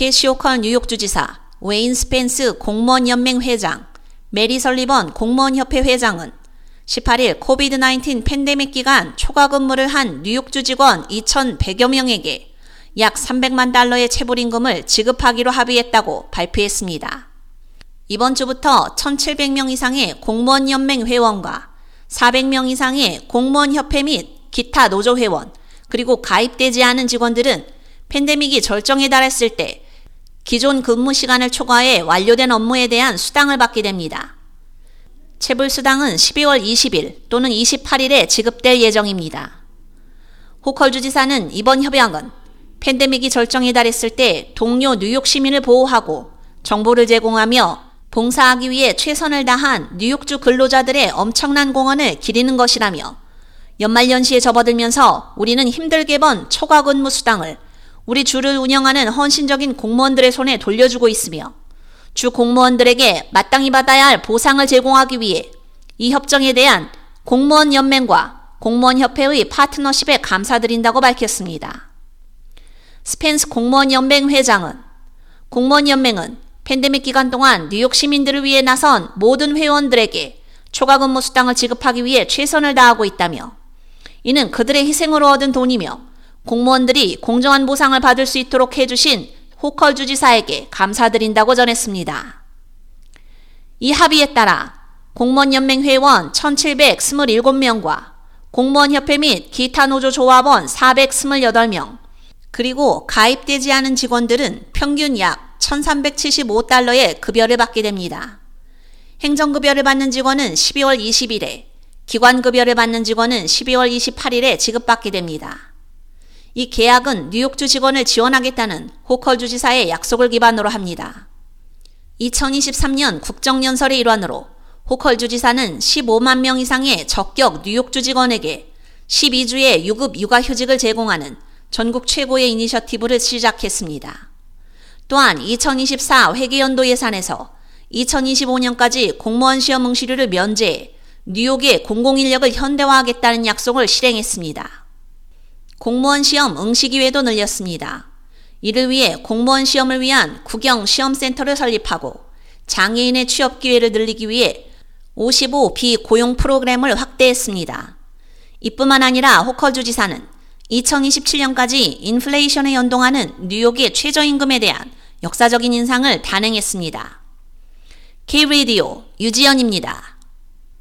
캐시 호컬 뉴욕 주지사, 웨인 스펜스 공무원 연맹 회장, 메리 설리번 공무원협회 회장은 18일 코비드 19 팬데믹 기간 초과 근무를 한 뉴욕주 직원 2,100여 명에게 약 300만 달러의 체불임금을 지급하기로 합의했다고 발표했습니다. 이번 주부터 1,700명 이상의 공무원 연맹 회원과 400명 이상의 공무원 협회 및 기타 노조 회원, 그리고 가입되지 않은 직원들은 팬데믹이 절정에 달했을 때 기존 근무 시간을 초과해 완료된 업무에 대한 수당을 받게 됩니다. 체불 수당은 12월 20일 또는 28일에 지급될 예정입니다. 호컬 주지사는 이번 협약은 팬데믹이 절정에 달했을 때 동료 뉴욕 시민을 보호하고 정보를 제공하며 봉사하기 위해 최선을 다한 뉴욕주 근로자들의 엄청난 공헌을 기리는 것이라며 연말연시에 접어들면서 우리는 힘들게 번 초과 근무 수당을 우리 주를 운영하는 헌신적인 공무원들의 손에 돌려주고 있으며 주 공무원들에게 마땅히 받아야 할 보상을 제공하기 위해 이 협정에 대한 공무원 연맹과 공무원 협회의 파트너십에 감사드린다고 밝혔습니다. 스펜스 공무원 연맹 회장은 공무원 연맹은 팬데믹 기간 동안 뉴욕 시민들을 위해 나선 모든 회원들에게 초과 근무 수당을 지급하기 위해 최선을 다하고 있다며 이는 그들의 희생으로 얻은 돈이며 공무원들이 공정한 보상을 받을 수 있도록 해주신 호컬 주지사에게 감사드린다고 전했습니다. 이 합의에 따라 공무원연맹 회원 1727명과 공무원협회 및 기타 노조 조합원 428명, 그리고 가입되지 않은 직원들은 평균 약 1375달러의 급여를 받게 됩니다. 행정급여를 받는 직원은 12월 20일에, 기관급여를 받는 직원은 12월 28일에 지급받게 됩니다. 이 계약은 뉴욕주 직원을 지원하겠다는 호컬 주지사의 약속을 기반으로 합니다. 2023년 국정연설의 일환으로 호컬 주지사는 15만 명 이상의 적격 뉴욕주 직원에게 12주의 유급 육아휴직을 제공하는 전국 최고의 이니셔티브를 시작했습니다. 또한 2024 회계연도 예산에서 2025년까지 공무원 시험 응시료를 면제해 뉴욕의 공공인력을 현대화하겠다는 약속을 실행했습니다. 공무원 시험 응시 기회도 늘렸습니다. 이를 위해 공무원 시험을 위한 국영 시험센터를 설립하고 장애인의 취업 기회를 늘리기 위해 55 비고용 프로그램을 확대했습니다. 이뿐만 아니라 호컬 주지사는 2027년까지 인플레이션에 연동하는 뉴욕의 최저임금에 대한 역사적인 인상을 단행했습니다. K-Radio 유지연입니다.